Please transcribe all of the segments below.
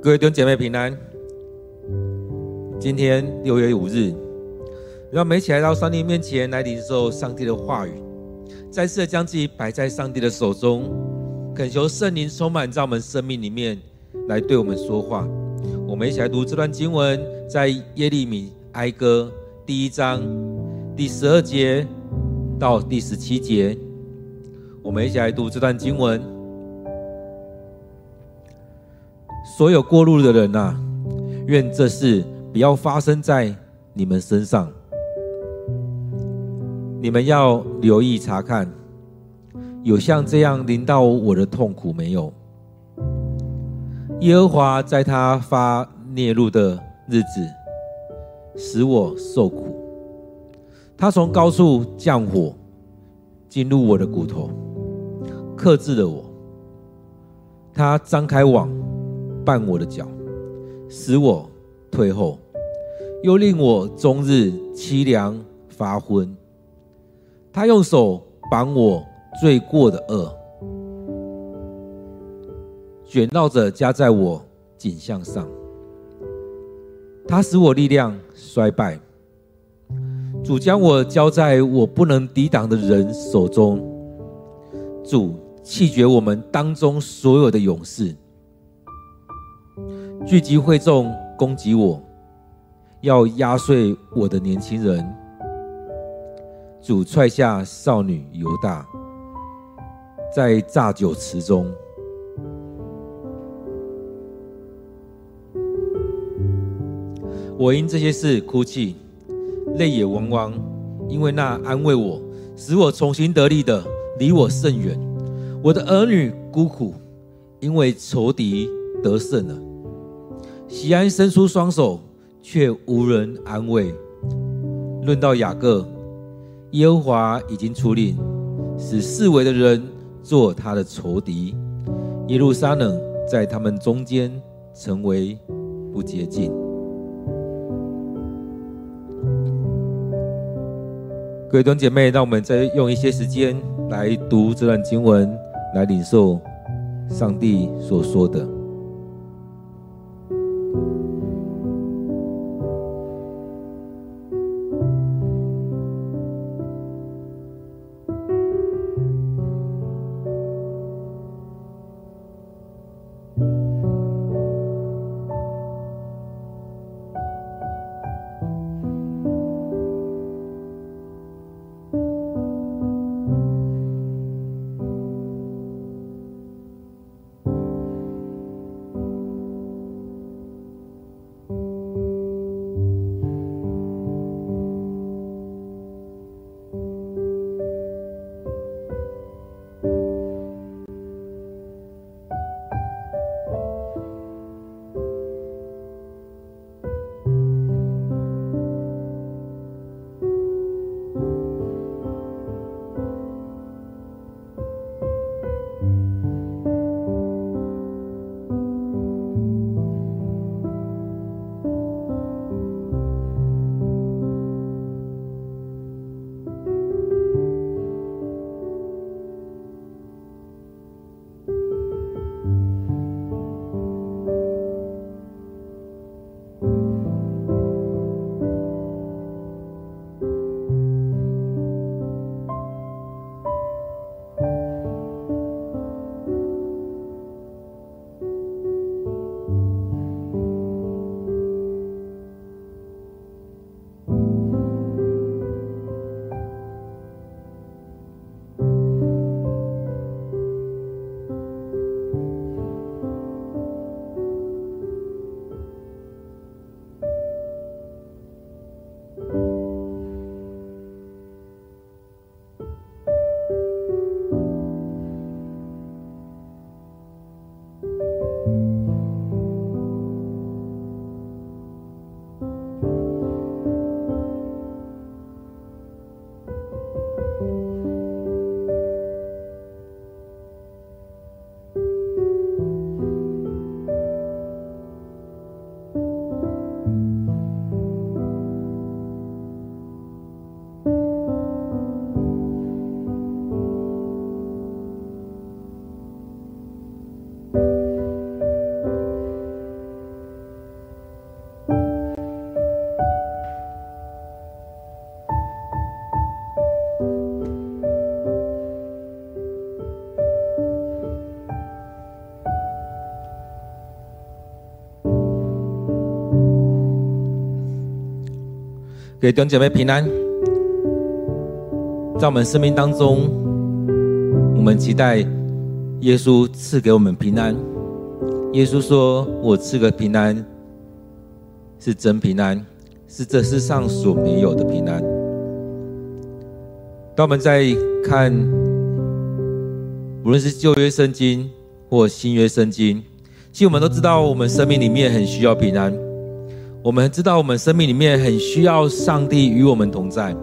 各位弟兄姐妹平安。今天六月五日，让我们一起来到上帝面前来领受上帝的话语，再次将自己摆在上帝的手中，恳求圣灵充满在我们生命里面，来对我们说话。我们一起来读这段经文，在耶利米哀歌第一章第十二节到第十七节。我们一起来读这段经文。所有过路的人呐、愿这事不要发生在你们身上。你们要留意查看，有像这样临到我的痛苦没有？耶和华在他发孽怒的日子，使我受苦。他从高处降火，进入我的骨头，克制了我。他张开网。绊我的脚，使我退后，又令我终日凄凉发昏。他用手绑我罪过的恶，卷绕着加在我颈项上。他使我力量衰败，主将我交在我不能抵挡的人手中。主弃绝我们当中所有的勇士。聚集会众攻击我，要压碎我的年轻人。主踹下少女犹大，在榨酒池中。我因这些事哭泣，泪也汪汪，因为那安慰我、使我重新得力的离我甚远。我的儿女孤苦，因为仇敌得胜了。锡安伸出双手，却无人安慰。论到雅各，耶和华已经出令，使四围的人做他的仇敌。耶路撒冷在他们中间成为不洁净。各位弟兄姐妹，让我们再用一些时间来读这段经文，来领受上帝所说的。给弟兄姐妹平安。在我们生命当中，我们期待耶稣赐给我们平安。耶稣说：“我赐个平安，是真平安，是这世上所没有的平安。”当我们在看，无论是旧约圣经或新约圣经，其实我们都知道，我们生命里面很需要平安。我们知道，我们生命里面很需要上帝与我们同在。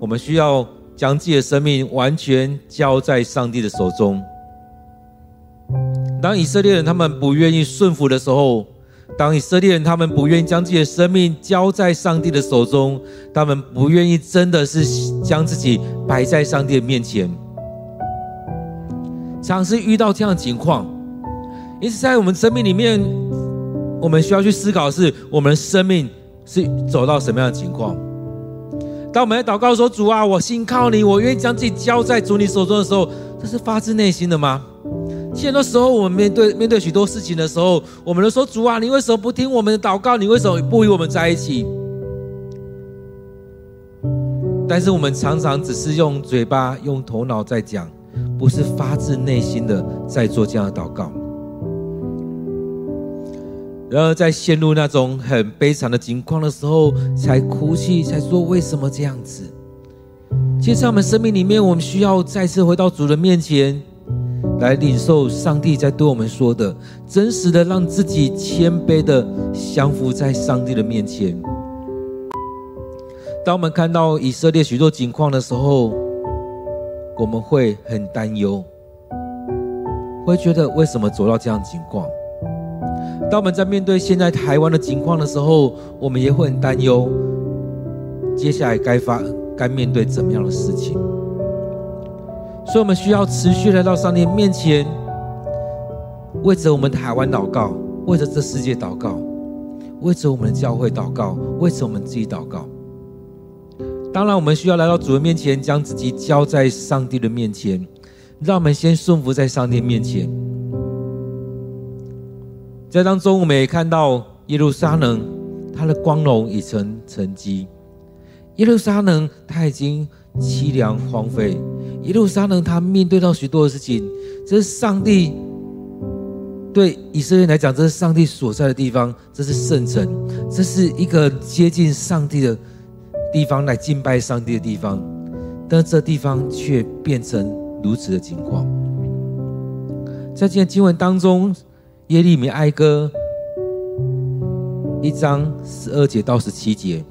我们需要将自己的生命完全交在上帝的手中。当以色列人他们不愿意顺服的时候，当以色列人他们不愿意将自己的生命交在上帝的手中，他们不愿意真的是将自己摆在上帝的面前，常常是遇到这样的情况。因此，在我们生命里面。我们需要去思考的是，我们的生命是走到什么样的情况？当我们在祷告说：“主啊，我信靠你，我愿意将自己交在主你手中的时候，这是发自内心的吗？”很多时候，我们面对面对许多事情的时候，我们都说：“主啊，你为什么不听我们的祷告？你为什么不与我们在一起？”但是我们常常只是用嘴巴、用头脑在讲，不是发自内心的在做这样的祷告。然而，在陷入那种很悲惨的境况的时候，才哭泣，才说为什么这样子？其实，在我们生命里面，我们需要再次回到主的面前，来领受上帝在对我们说的，真实的让自己谦卑的降服在上帝的面前。当我们看到以色列许多情况的时候，我们会很担忧，会觉得为什么走到这样的境况？当我们在面对现在台湾的情况的时候，我们也会很担忧，接下来该发该面对怎么样的事情。所以，我们需要持续来到上帝面前，为着我们台湾祷告，为着这世界祷告，为着我们的教会祷告，为着我们自己祷告。当然，我们需要来到主的面前，将自己交在上帝的面前，让我们先顺服在上帝面前。在当中，我们也看到耶路撒冷，它的光荣已成沉积。耶路撒冷，它已经凄凉荒废。耶路撒冷，它面对到许多的事情。这是上帝对以色列来讲，这是上帝所在的地方，这是圣城，这是一个接近上帝的地方，来敬拜上帝的地方。但这地方却变成如此的情况。在今天经文当中。耶利米哀歌一章十二节到十七节，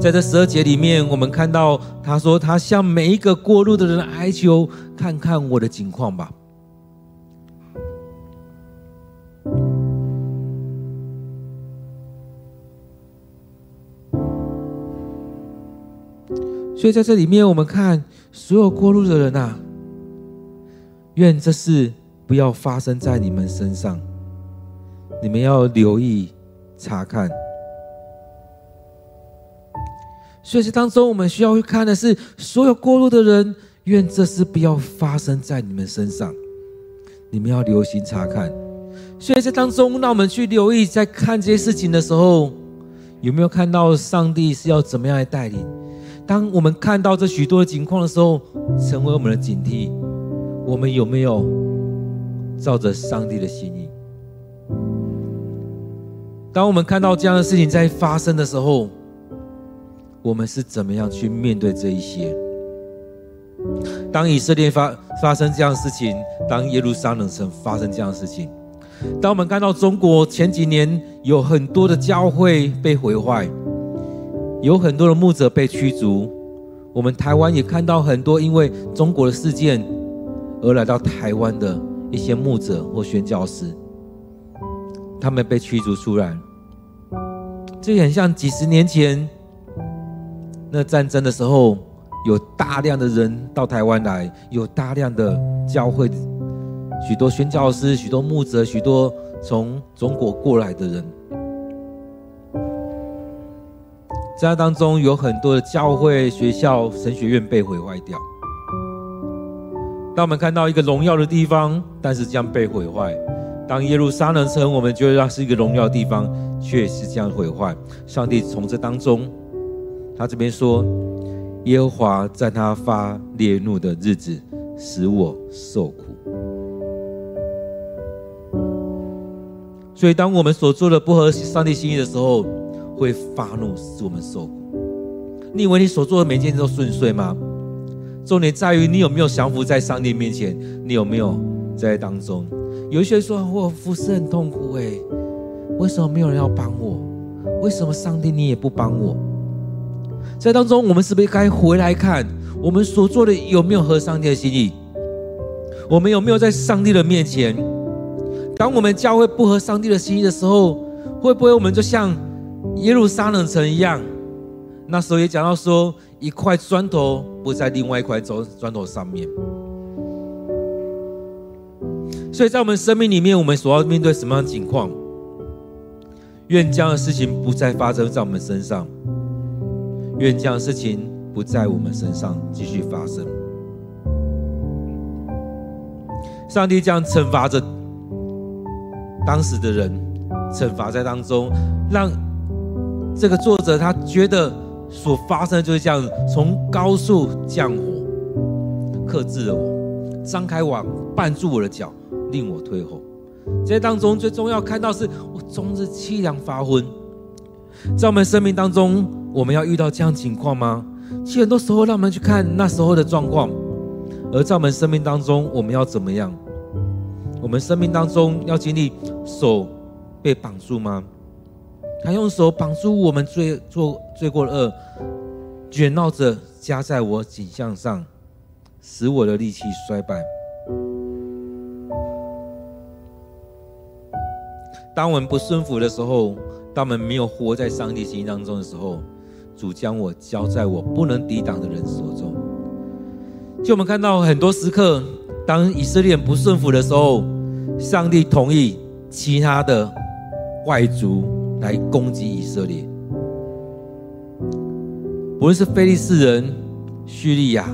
在这十二节里面，我们看到他说：“他向每一个过路的人哀求，看看我的境况吧。”所以在这里面，我们看所有过路的人啊，愿这是。不要发生在你们身上，你们要留意查看。所以，这当中我们需要去看的是，所有过路的人，愿这事不要发生在你们身上，你们要留心查看。所以，这当中，让我们去留意，在看这些事情的时候，有没有看到上帝是要怎么样来带领？当我们看到这许多的情况的时候，成为我们的警惕，我们有没有？照着上帝的心意，当我们看到这样的事情在发生的时候，我们是怎么样去面对这一些？当以色列发发生这样的事情，当耶路撒冷城发生这样的事情，当我们看到中国前几年有很多的教会被毁坏，有很多的牧者被驱逐，我们台湾也看到很多因为中国的事件而来到台湾的。一些牧者或宣教师，他们被驱逐出来，这很像几十年前那战争的时候，有大量的人到台湾来，有大量的教会，许多宣教师、许多牧者、许多从中国过来的人，在当中有很多的教会、学校、神学院被毁坏掉。当我们看到一个荣耀的地方，但是将被毁坏；当耶路撒冷城，我们觉得它是一个荣耀的地方，却是将毁坏。上帝从这当中，他这边说：“耶和华在他发烈怒的日子，使我受苦。”所以，当我们所做的不合上帝心意的时候，会发怒，使我们受苦。你以为你所做的每件事都顺遂吗？重点在于你有没有降服在上帝面前，你有没有在当中？有一些人说：“我服侍很痛苦，哎，为什么没有人要帮我？为什么上帝你也不帮我？”在当中，我们是不是该回来看我们所做的有没有合上帝的心意？我们有没有在上帝的面前？当我们教会不合上帝的心意的时候，会不会我们就像耶路撒冷城一样？那时候也讲到说，一块砖头不在另外一块砖砖头上面。所以在我们生命里面，我们所要面对什么样的情况？愿这样的事情不再发生在我们身上，愿这样的事情不在我们身上继续发生。上帝这样惩罚着。当时的人惩罚在当中，让这个作者他觉得所发生的就是这样子：从高处降火，克制了我，张开网绊住我的脚，令我退后。这当中最重要看到是我终日凄凉发昏。在我们生命当中，我们要遇到这样情况吗？其实很多时候，让我们去看那时候的状况，而在我们生命当中，我们要怎么样？我们生命当中要经历手被绑住吗？他用手绑住我们罪做罪过的恶，卷绕着加在我颈项上，使我的力气衰败。当我们不顺服的时候，当我们没有活在上帝心意当中的时候，主将我交在我不能抵挡的人手中。就我们看到很多时刻。当以色列不顺服的时候，上帝同意其他的外族来攻击以色列。不论是菲利士人、叙利亚，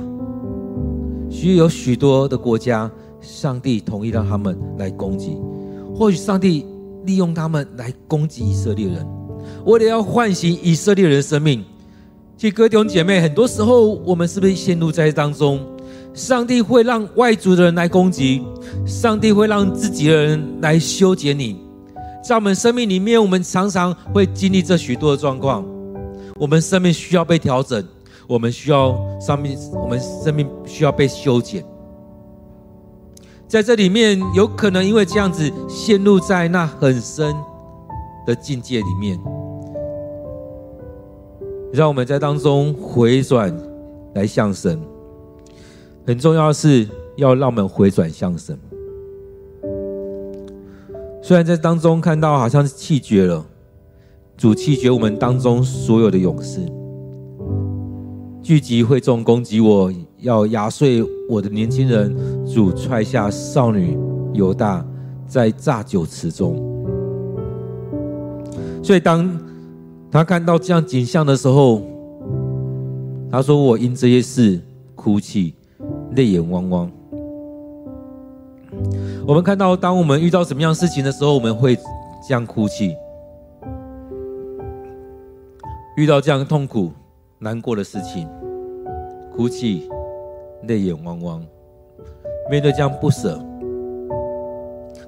许有许多的国家，上帝同意让他们来攻击。或许上帝利用他们来攻击以色列人，为了要唤醒以色列人的生命。其实各位弟兄姐妹，很多时候我们是不是陷入在当中？上帝会让外族的人来攻击，上帝会让自己的人来修剪你。在我们生命里面，我们常常会经历这许多的状况。我们生命需要被调整，我们需要上面，我们生命需要被修剪。在这里面，有可能因为这样子陷入在那很深的境界里面，让我们在当中回转来向神。很重要的是要让我们回转向神。虽然在当中看到好像是气绝了，主气绝我们当中所有的勇士，聚集会众攻击我，要压碎我的年轻人。主踹下少女犹大，在炸酒池中。所以当他看到这样景象的时候，他说：“我因这些事哭泣。”泪眼汪汪。我们看到，当我们遇到什么样事情的时候，我们会这样哭泣；遇到这样痛苦、难过的事情，哭泣、泪眼汪汪。面对这样不舍，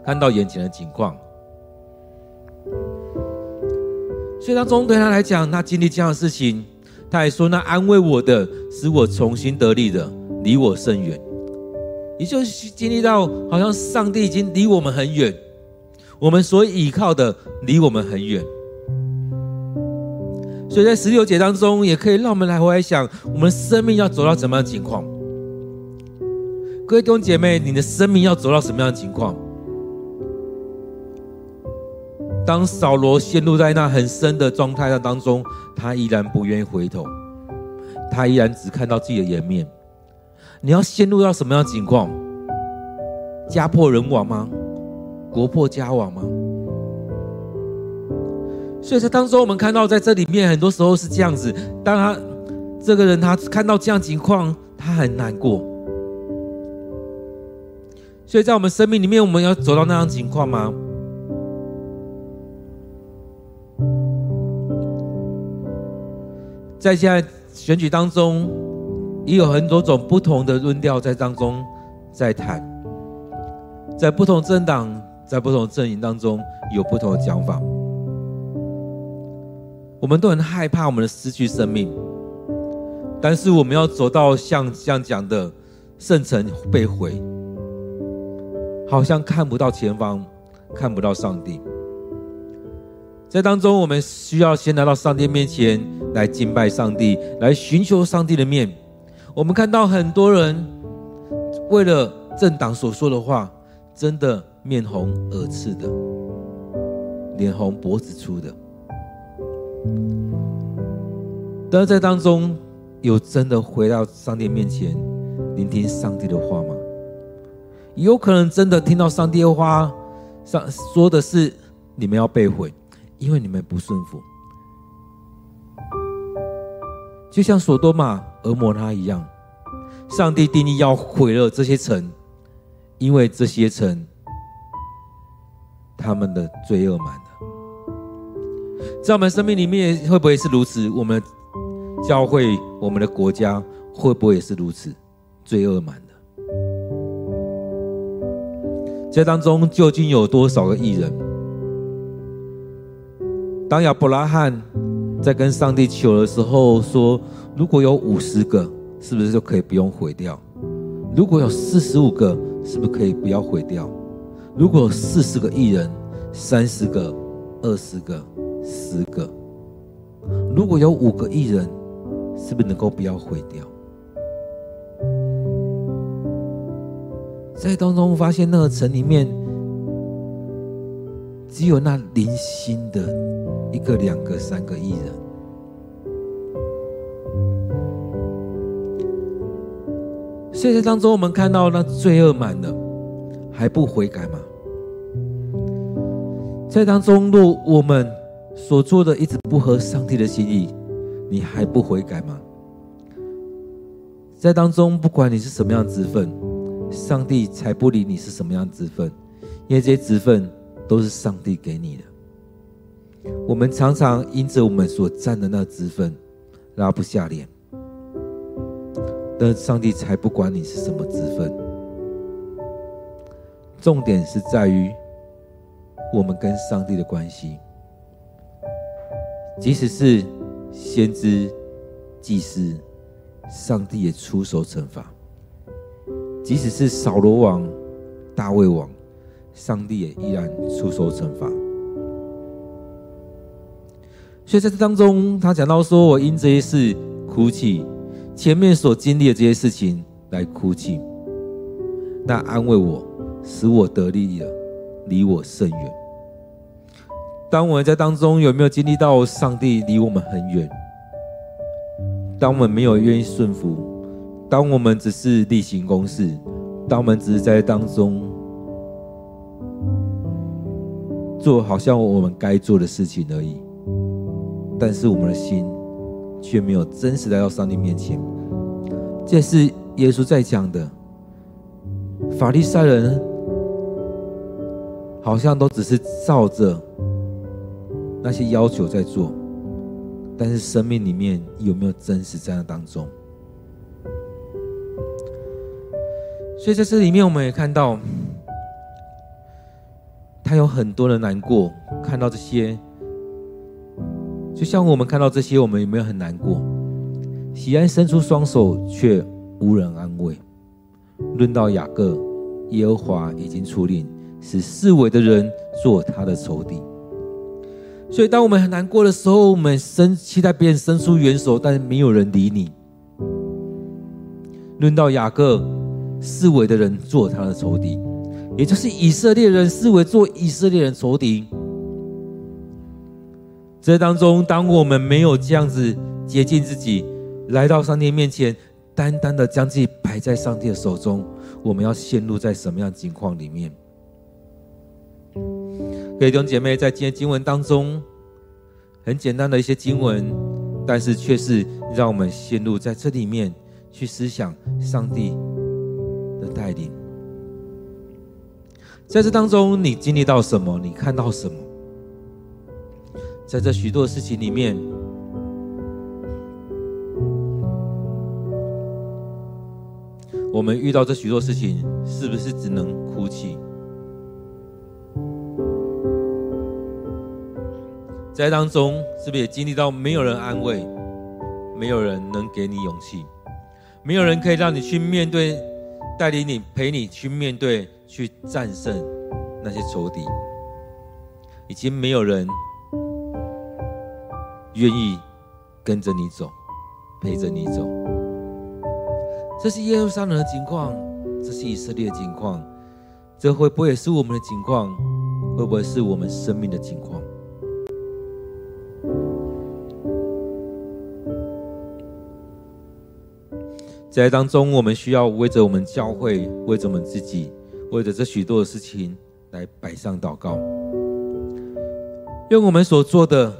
看到眼前的景况，所以当中对他来讲，他经历这样的事情，他还说：“那安慰我的，使我重新得力的。”离我甚远，也就是经历到好像上帝已经离我们很远，我们所依靠的离我们很远。所以在十六节当中，也可以让我们来回来想，我们生命要走到什么样的情况？各位弟兄姐妹，你的生命要走到什么样的情况？当扫罗陷入在那很深的状态当中，他依然不愿意回头，他依然只看到自己的颜面。你要陷入到什么样的情况？家破人亡吗？国破家亡吗？所以在当中，我们看到在这里面，很多时候是这样子。当他这个人他看到这样情况，他很难过。所以在我们生命里面，我们要走到那样情况吗？在现在选举当中，也有很多种不同的论调在当中在谈，在不同政党、在不同阵营当中有不同的讲法。我们都很害怕我们的失去生命，但是我们要走到像这样讲的圣城被毁。好像看不到前方，看不到上帝。在当中，我们需要先来到上帝面前来敬拜上帝，来寻求上帝的面。我们看到很多人为了政党所说的话，真的面红耳赤的，脸红脖子粗的。但是在当中，有真的回到上帝面前，聆听上帝的话吗？有可能真的听到上帝的话，上说的是你们要被毁，因为你们不顺服，就像所多玛、蛾摩拉一样，上帝定义要毁了这些城，因为这些城他们的罪恶满了。在我们生命里面，会不会是如此？我们教会、我们的国家，会不会也是如此？罪恶满了。这当中究竟有多少个义人？当亚伯拉罕在跟上帝求的时候说：“如果有五十个，是不是就可以不用毁掉？如果有四十五个，是不是可以不要毁掉？如果有四十个艺人，三十个、二十个、十个，如果有五个艺人，是不是能够不要毁掉？”在当中发现，那个城里面只有那零星的一个、两个、三个艺人。现实当中，我们看到那罪恶满了，还不悔改吗？在当中，若我们所做的一直不合上帝的心意，你还不悔改吗？在当中，不管你是什么样的职分。上帝才不理你是什么样职分，因为这些职分都是上帝给你的。我们常常因着我们所占的那职分拉不下脸，但上帝才不管你是什么职分。重点是在于我们跟上帝的关系，即使是先知、祭司，上帝也出手惩罚。即使是扫罗王、大卫王，上帝也依然出手惩罚。所以在这当中，他讲到说：“我因这些事哭泣，前面所经历的这些事情来哭泣，那安慰我，使我得力了，离我甚远。”当我们在当中有没有经历到上帝离我们很远？当我们没有愿意顺服。当我们只是例行公事，当我们只是在当中做好像我们该做的事情而已，但是我们的心却没有真实来到上帝面前。这是耶稣在讲的。法利赛人好像都只是照着那些要求在做，但是生命里面有没有真实在那当中？所以在这里面，我们也看到他有很多的难过。看到这些，就像我们看到这些，我们有没有很难过？喜安伸出双手，却无人安慰。论到雅各，耶和华已经出令，使四围的人做他的仇敌。所以，当我们很难过的时候，我们伸期待别人伸出援手，但是没有人理你。论到雅各。四围的人做他的仇敌，也就是以色列人四围做以色列人仇敌。这当中，当我们没有这样子洁净自己，来到上帝面前，单单的将自己摆在上帝的手中，我们要陷入在什么样的情况里面？各位弟兄姐妹，在今天经文当中，很简单的一些经文，但是却是让我们陷入在这里面去思想上帝的带领，在这当中，你经历到什么？你看到什么？在这许多事情里面，我们遇到这许多事情，是不是只能哭泣？在当中，是不是也经历到没有人安慰，没有人能给你勇气，没有人可以让你去面对，带领你，陪你去面对，去战胜那些仇敌，已经没有人愿意跟着你走，陪着你走。这是耶路撒冷的情况，这是以色列的情况，这会不会也是我们的情况？会不会是我们生命的情况？在当中，我们需要为着我们教会，为着我们自己，为着这许多的事情来摆上祷告。用我们所做的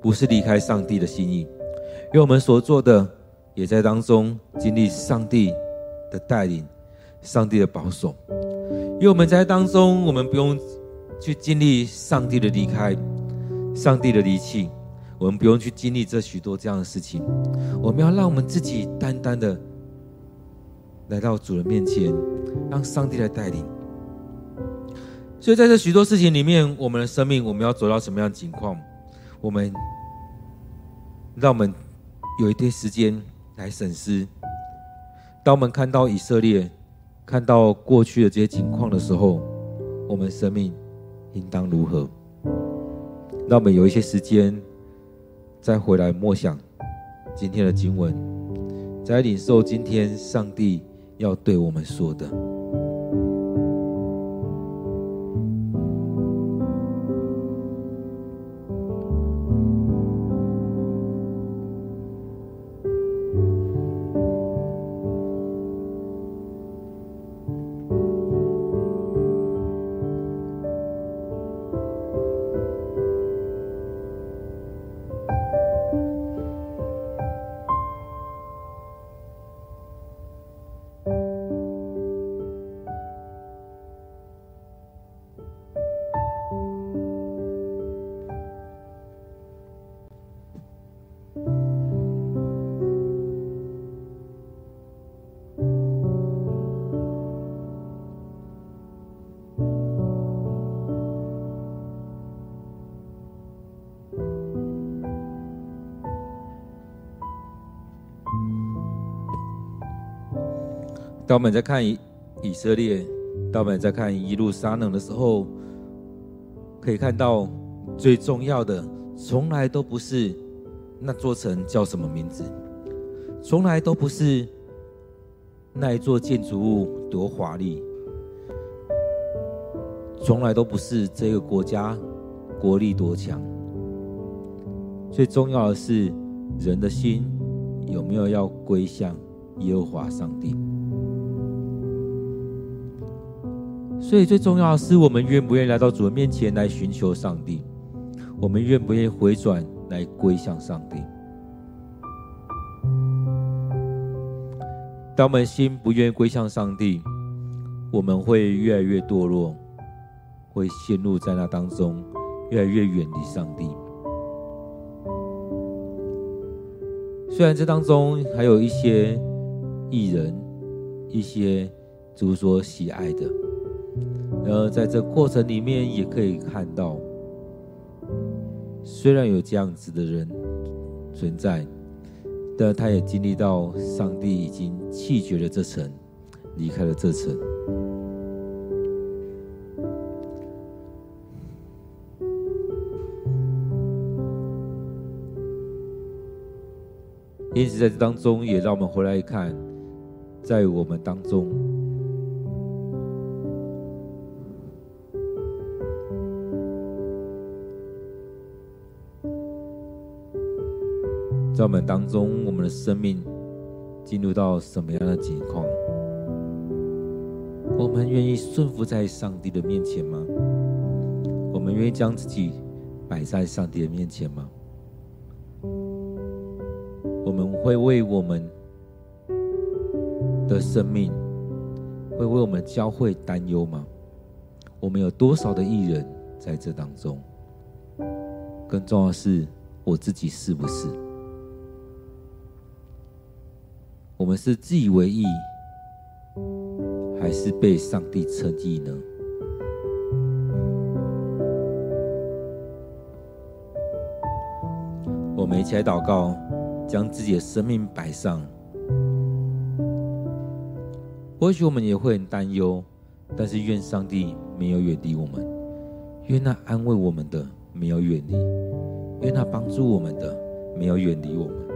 不是离开上帝的心意，因为我们所做的也在当中经历上帝的带领，上帝的保守。因为我们在当中，我们不用去经历上帝的离开，上帝的离弃，我们不用去经历这许多这样的事情。我们要让我们自己单单的。来到主人面前，让上帝来带领。所以在这许多事情里面，我们的生命，我们要走到什么样的情况？我们让我们有一点时间来审视。当我们看到以色列，看到过去的这些情况的时候，我们生命应当如何？让我们有一些时间，再回来默想今天的经文，再领受今天上帝。要对我们说的。当我们在看以以色列，当我们在看耶路撒冷的时候，可以看到最重要的，从来都不是那座城叫什么名字，从来都不是那一座建筑物多华丽，从来都不是这个国家国力多强，最重要的是人的心有没有要归向耶和华上帝。所以最重要的是，我们愿不愿意来到主的面前来寻求上帝？我们愿不愿意回转来归向上帝？当我们心不愿意归向上帝，我们会越来越堕落，会陷入在那当中，越来越远离上帝。虽然这当中还有一些艺人，一些主所喜爱的。然而，在这过程里面，也可以看到，虽然有这样子的人存在，但他也经历到上帝已经弃绝了这层，离开了这层。因此，在这当中，也让我们回来看，在我们当中。在我们当中，我们的生命进入到什么样的境况？我们愿意顺服在上帝的面前吗？我们愿意将自己摆在上帝的面前吗？我们会为我们的生命，会为我们教会担忧吗？我们有多少的义人在这当中？更重要的是，我自己是不是？我们是自以为意，还是被上帝称义呢？我们一起来祷告，将自己的生命摆上。或许我们也会很担忧，但是愿上帝没有远离我们，愿那安慰我们的没有远离，愿那帮助我们的没有远离我们。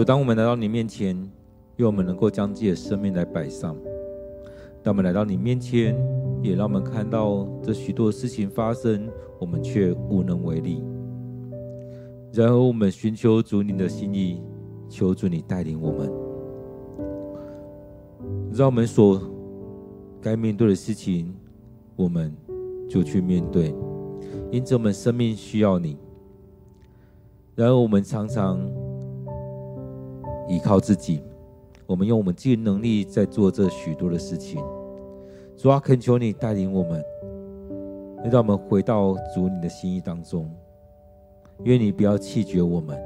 主，当我们来到你面前，愿我们能够将自己的生命来摆上；当我们来到你面前，也让我们看到这许多事情发生，我们却无能为力。然后我们寻求主你的心意，求主你带领我们，让我们所该面对的事情，我们就去面对。因此，我们生命需要你。然后我们常常。依靠自己，我们用我们自己的能力在做这许多的事情。主啊，恳求你带领我们，让我们回到主你的心意当中。愿你不要弃绝我们。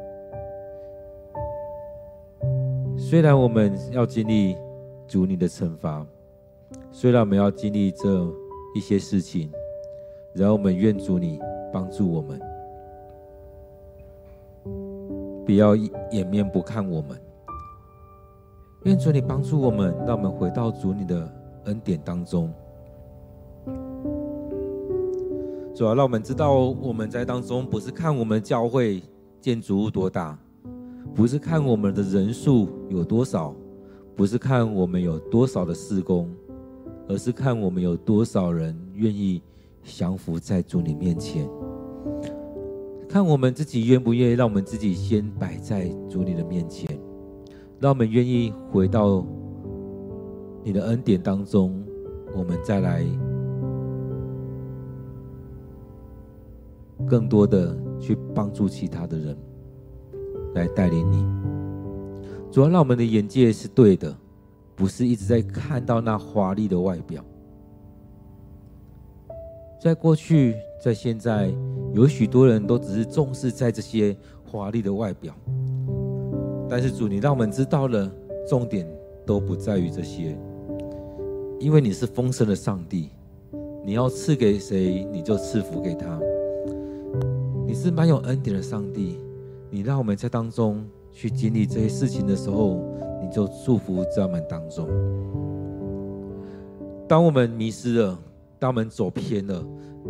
虽然我们要经历主你的惩罚，虽然我们要经历这一些事情，然后我们愿主你帮助我们，不要掩面不看我们。愿主你帮助我们，让我们回到主你的恩典当中。主要让我们知道，我们在当中不是看我们教会建筑物多大，不是看我们的人数有多少，不是看我们有多少的事工，而是看我们有多少人愿意降服在主你面前。看我们自己愿不愿意，让我们自己先摆在主你的面前。让我们愿意回到你的恩典当中，我们再来更多的去帮助其他的人，来带领你。主要让我们的眼界是对的，不是一直在看到那华丽的外表。在过去，在现在，有许多人都只是重视在这些华丽的外表。但是主，你让我们知道了，重点都不在于这些，因为你是丰盛的上帝，你要赐给谁，你就赐福给他。你是满有恩典的上帝，你让我们在当中去经历这些事情的时候，你就祝福在我们当中。当我们迷失了，当我们走偏了，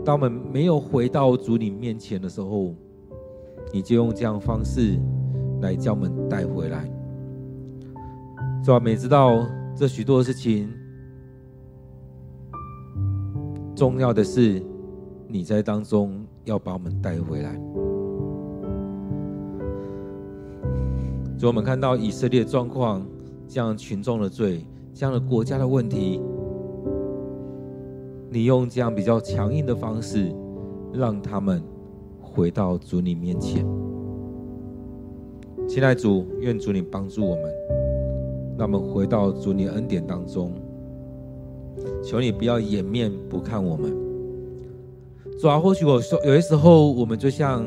当我们没有回到主你面前的时候，你就用这样方式。来将我们带回来，主啊，我们知道这许多的事情，重要的是你在当中要把我们带回来。主，我们看到以色列状况，这样群众的罪，这样的国家的问题，你用这样比较强硬的方式，让他们回到主你面前。亲爱的主，愿主你帮助我们，让我们回到主你恩典当中。求你不要掩面不看我们。主啊，或许我说有些时候，我们就像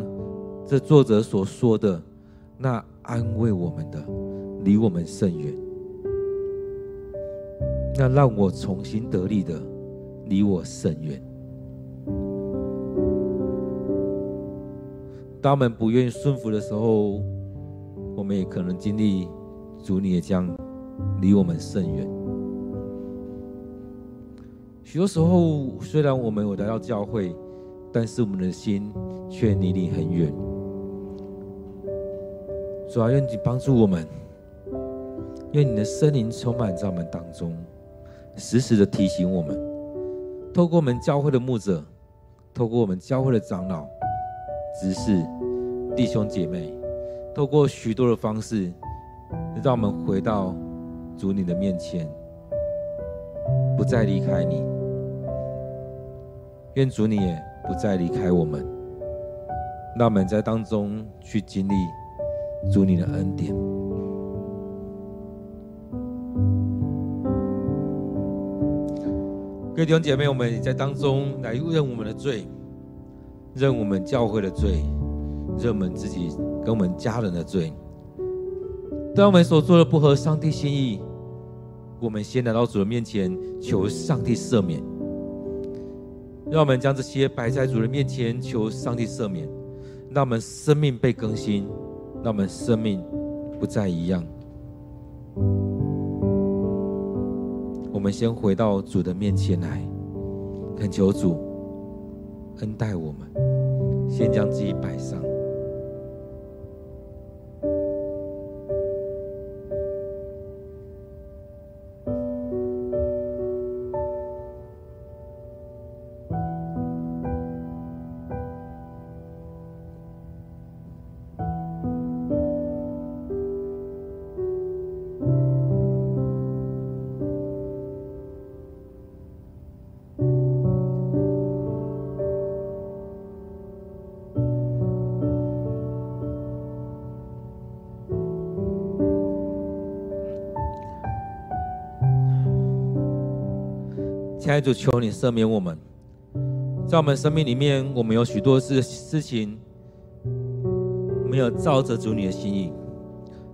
这作者所说的，那安慰我们的，离我们甚远；那让我重新得力的，离我甚远。当我们不愿意顺服的时候，我们也可能经历主，你也将离我们甚远。许多时候，虽然我们有来到教会，但是我们的心却离你很远。主啊，愿你帮助我们，愿你的圣灵充满在我们当中，时时的提醒我们。透过我们教会的牧者，透过我们教会的长老、执事、弟兄姐妹，透过许多的方式，让我们回到主你的面前，不再离开你。愿主你也不再离开我们，让我们在当中去经历主你的恩典。各位弟兄姐妹，我们也在当中来认我们的罪，认我们教会的罪，认我们自己跟我们家人的罪。当我们所做的不合上帝心意，我们先来到主的面前，求上帝赦免。让我们将这些摆在主的面前，求上帝赦免，让我们生命被更新，让我们生命不再一样。我们先回到主的面前来，恳求主恩待我们，先将自己摆上。爱主，求你赦免我们，在我们生命里面，我们有许多事事情没有照着主你的心意。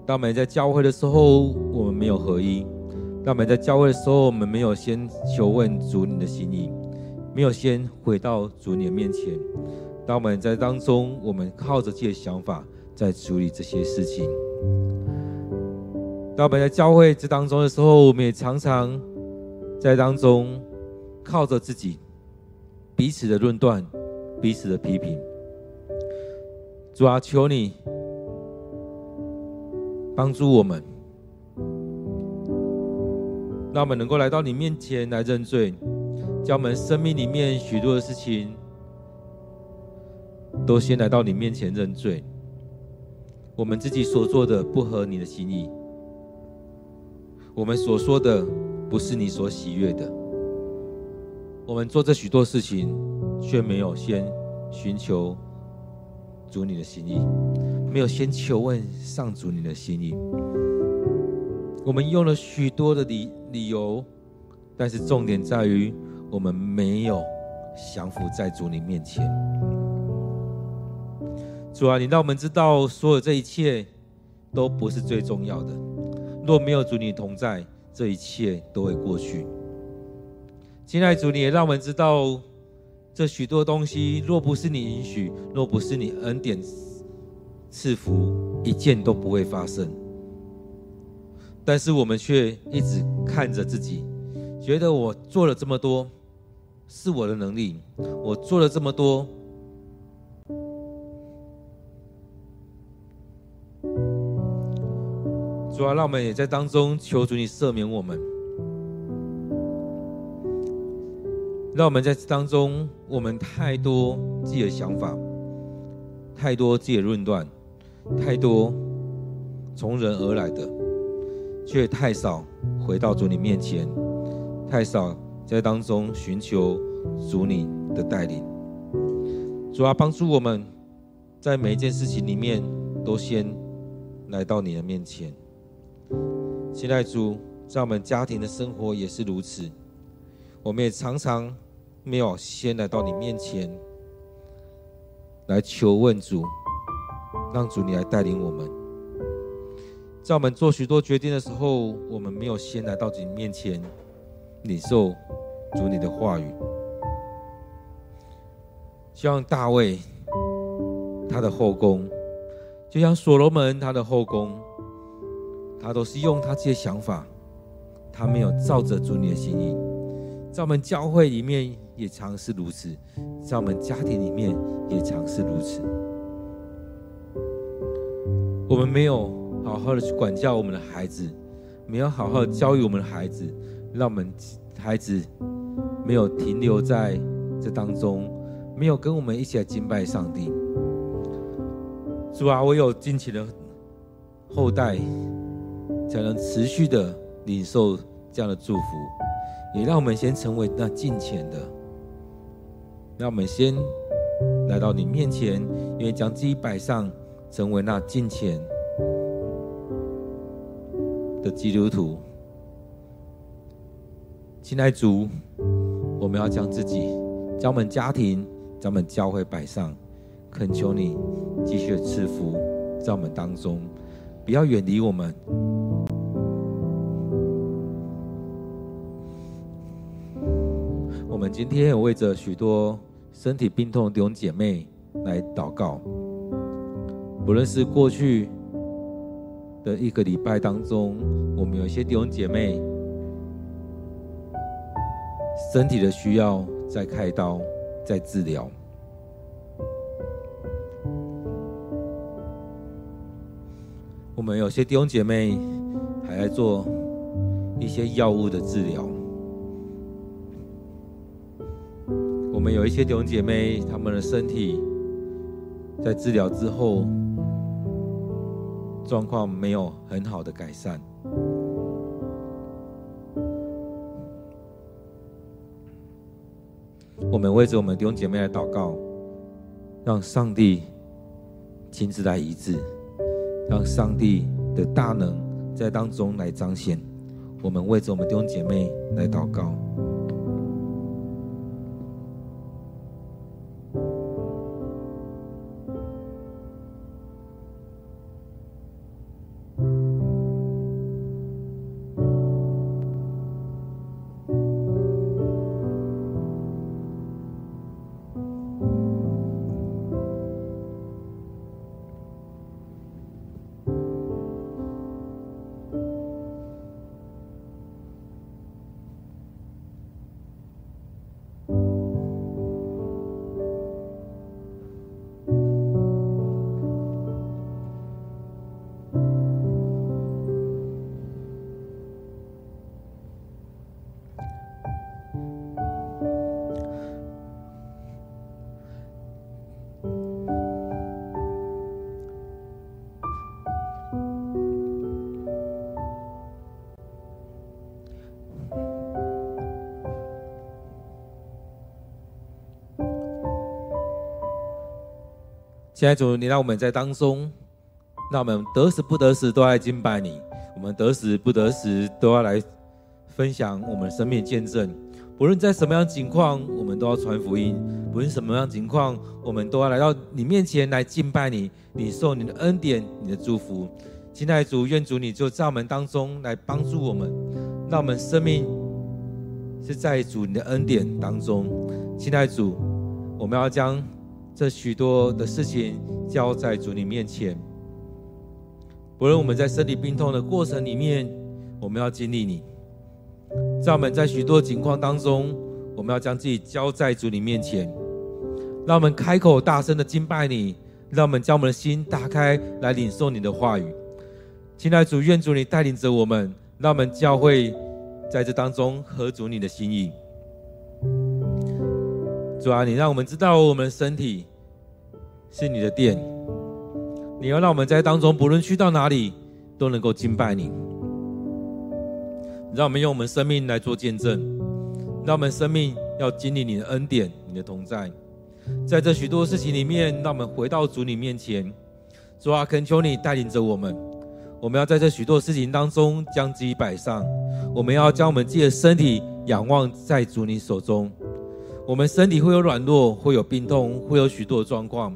当我们在教会的时候，我们没有合一；当我们在教会的时候，我们没有先求问主你的心意，没有先回到主你的面前。当我们在当中，我们靠着自己的想法在处理这些事情。当我们在教会这当中的时候，我们也常常在当中。靠着自己，彼此的论断，彼此的批评。主啊，求你帮助我们，让我们能够来到你面前来认罪，将我们生命里面许多的事情都先来到你面前认罪。我们自己所做的不合你的心意，我们所说的不是你所喜悦的。我们做这许多事情，却没有先寻求主你的心意，没有先求问上主你的心意。我们用了许多的理理由，但是重点在于我们没有降服在主你面前。主啊，你让我们知道，所有这一切都不是最重要的。若没有主你同在，这一切都会过去。亲爱的主，你也让我们知道，这许多东西，若不是你允许，若不是你恩典赐福，一件都不会发生。但是我们却一直看着自己，觉得我做了这么多，是我的能力；我做了这么多，主啊，让我们也在当中求主你赦免我们。让我们在当中，我们太多自己的想法，太多自己的论断，太多从人而来的，却太少回到主你面前，太少在当中寻求主你的带领。主啊，帮助我们在每一件事情里面都先来到你的面前，期待主，在我们家庭的生活也是如此，我们也常常没有先来到你面前来求问主，让主你来带领我们。在我们做许多决定的时候，我们没有先来到你面前领受主你的话语。像大卫他的后宫，就像所罗门他的后宫。他都是用他这些想法，他没有照着主你的心意。在我们教会里面也常是如此，在我们家庭里面也常是如此。我们没有好好的去管教我们的孩子，没有好好的教育我们的孩子，让我们孩子没有停留在这当中，没有跟我们一起来敬拜上帝。主啊，我有敬虔的后代。才能持续的领受这样的祝福，也让我们先成为那敬虔的。让我们先来到你面前，因为将自己摆上，成为那敬虔的基督徒。亲爱主，我们要将自己、将我们家庭、将我们教会摆上，恳求你继续赐福在我们当中，不要远离我们。我们今天也为着许多身体病痛的弟兄姐妹来祷告。不论是过去的一个礼拜当中，我们有一些弟兄姐妹身体的需要，在开刀，在治疗。我们有些弟兄姐妹还在做一些药物的治疗。我们有一些弟兄姐妹，他们的身体在治疗之后状况没有很好的改善。我们为着我们弟兄姐妹来祷告，让上帝亲自来医治，让上帝的大能在当中来彰显。我们为着我们弟兄姐妹来祷告。现在主，你让我们在当中，让我们得时不得时都来敬拜你；我们得时不得时都要来分享我们生命见证。不论在什么样情况，我们都要传福音；不论什么样情况，我们都要来到你面前来敬拜你，领受你的恩典、你的祝福。亲爱的主，愿主你就在我们当中来帮助我们，让我们生命是在主你的恩典当中。亲爱的主，我们要将。这许多的事情交在主你面前，不论我们在身体病痛的过程里面，我们要经历你；在我们在许多情况当中，我们要将自己交在主你面前，让我们开口大声的敬拜你，让我们将我们的心打开来领受你的话语。亲爱的主，愿主你带领着我们，让我们教会在这当中合主你的心意。主啊，你让我们知道我们的身体是你的殿，你要让我们在当中，不论去到哪里，都能够敬拜你。让我们用我们生命来做见证，让我们生命要经历你的恩典、你的同在。在这许多事情里面，让我们回到主你面前。主啊，恳求你带领着我们，我们要在这许多事情当中将自己摆上，我们要将我们自己的身体仰望在主你手中。我们身体会有软弱，会有病痛，会有许多的状况，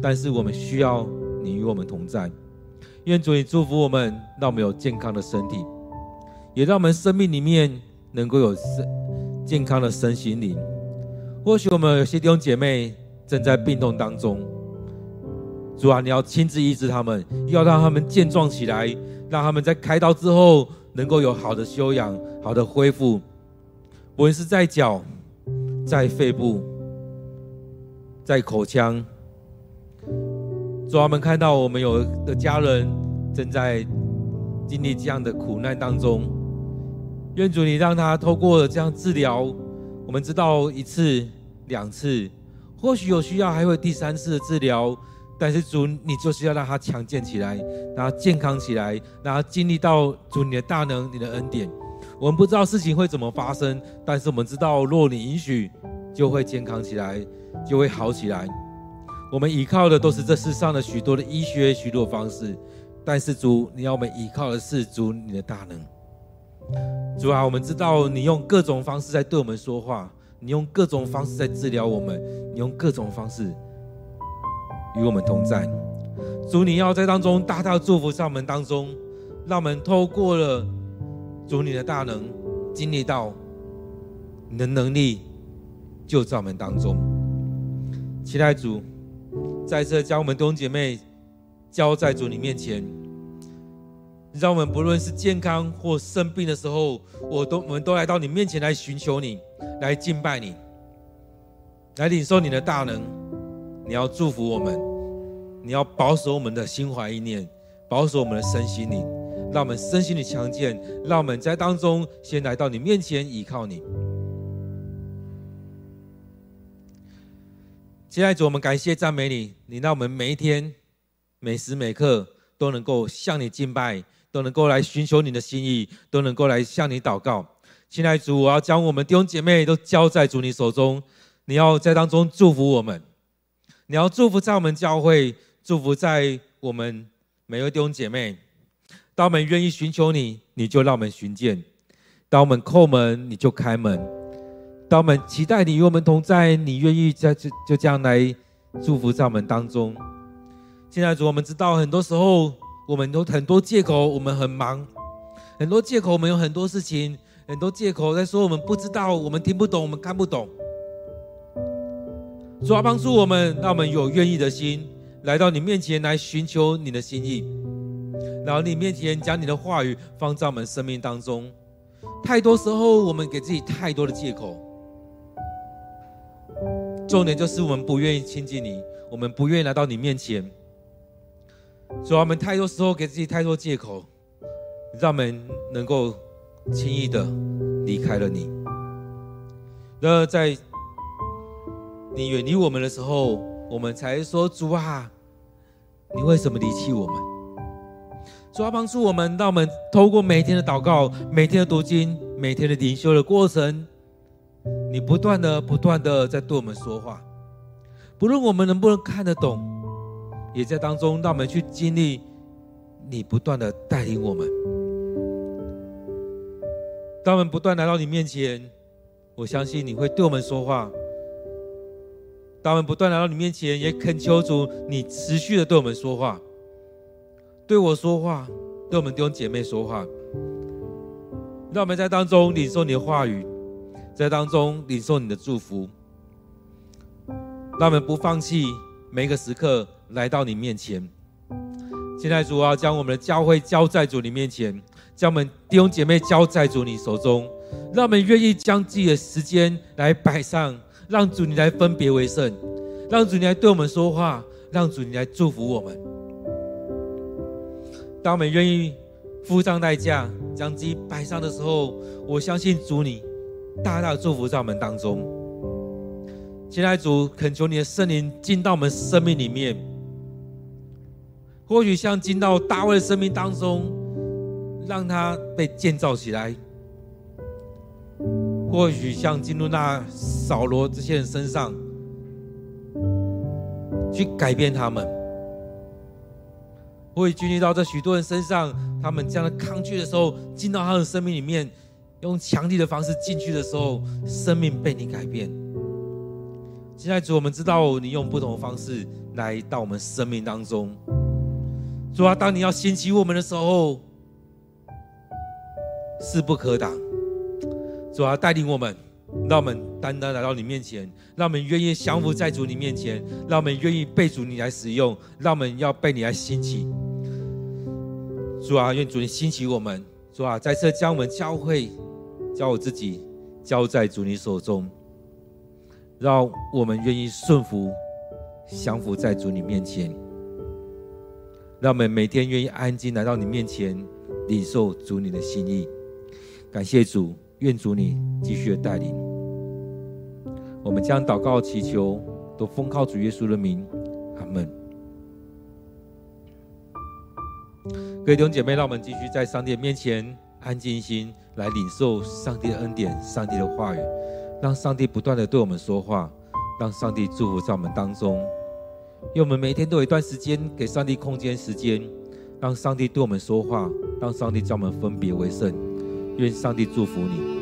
但是我们需要你与我们同在。愿主你祝福我们，让我们有健康的身体，也让我们生命里面能够有身健康的身心灵。或许我们有些弟兄姐妹正在病痛当中。主啊，你要亲自医治他们，要让他们健壮起来，让他们在开刀之后能够有好的休养、好的恢复。无论是在脚、在肺部、在口腔，主啊，我们看到我们有的家人正在经历这样的苦难当中，愿主你让他透过这样治疗，我们知道一次、两次，或许有需要还会第三次的治疗。但是主，你就是要让他强健起来，让他健康起来，让他经历到主你的大能、你的恩典。我们不知道事情会怎么发生，但是我们知道，若你允许，就会健康起来，就会好起来。我们依靠的都是这世上的许多的医学、许多方式，但是主，你要我们依靠的是主你的大能。主啊，我们知道你用各种方式在对我们说话，你用各种方式在治疗我们，你用各种方式。与我们同在，主，你要在当中大大祝福在我们当中，让我们透过了主你的大能，经历到你的能力就在我们当中。期待主再次将我们弟兄姐妹交在主你面前，让我们不论是健康或生病的时候，我都我们都来到你面前来寻求你，来敬拜你，来领受你的大能。你要祝福我们，你要保守我们的心怀意念，保守我们的身心灵，让我们身心的强健，让我们在当中先来到你面前依靠你。亲爱的主，我们感谢赞美你，你让我们每一天、每时每刻都能够向你敬拜，都能够来寻求你的心意，都能够来向你祷告。亲爱的主，我要将我们弟兄姐妹都交在主你手中，你要在当中祝福我们。你要祝福在我们教会，祝福在我们每位弟兄姐妹。当我们愿意寻求你，你就让我们寻见；当我们叩门，你就开门；当我们期待你与我们同在，你愿意在就就这样来祝福在我们当中。现在主，我们知道很多时候我们有很多借口，我们很忙，很多借口，我们有很多事情，很多借口在说我们不知道，我们听不懂，我们看不懂。主啊，帮助我们，让我们有愿意的心来到你面前来寻求你的心意，然后你面前将你的话语放在我们生命当中。太多时候，我们给自己太多的借口。重点就是我们不愿意亲近你，我们不愿意来到你面前。主啊，我们太多时候给自己太多借口，让我们能够轻易的离开了你。然而在你远离我们的时候，我们才说：“主啊，你为什么离弃我们？”主要，帮助我们，让我们透过每天的祷告、每天的读经、每天的灵修的过程，你不断的、不断的在对我们说话。不论我们能不能看得懂，也在当中让我们去经历你不断的带领我们。当我们不断来到你面前，我相信你会对我们说话。当我们不断来到你面前，也恳求主，你持续的对我们说话，对我说话，对我们弟兄姐妹说话，让我们在当中领受你的话语，在当中领受你的祝福，让我们不放弃每一个时刻来到你面前。现在主啊，将我们的教会交在主你面前，将我们弟兄姐妹交在主你手中，让我们愿意将自己的时间来摆上。让主你来分别为圣，让主你来对我们说话，让主你来祝福我们。当我们愿意付上代价，将自己摆上的时候，我相信主你大大祝福在我们当中。亲爱的主，恳求你的圣灵进到我们生命里面，或许像进到大卫的生命当中，让他被建造起来。或许像进入那扫罗这些人身上，去改变他们，会经历到这许多人身上，他们这样的抗拒的时候，进到他的生命里面，用强力的方式进去的时候，生命被你改变。现在主，我们知道你用不同的方式来到我们生命当中。主啊，当你要兴起我们的时候，势不可挡。主啊，带领我们。让我们单单来到你面前，让我们愿意降服在主你面前，让我们愿意被主你来使用，让我们要被你来兴起。主啊，愿主你兴起我们。主啊，再次将我们教会、教我自己交在主你手中，让我们愿意顺服、降服在主你面前。让我们每天愿意安静来到你面前，领受主你的心意。感谢主。愿主你继续的带领，我们将祷告祈求都奉靠主耶稣的名，阿门。各位弟兄姐妹，让我们继续在上帝的面前安静心，来领受上帝的恩典、上帝的话语，让上帝不断的对我们说话，让上帝祝福在我们当中。因为我们每天都有一段时间给上帝空间、时间，让上帝对我们说话，让上帝将我们分别为圣。愿上帝祝福你。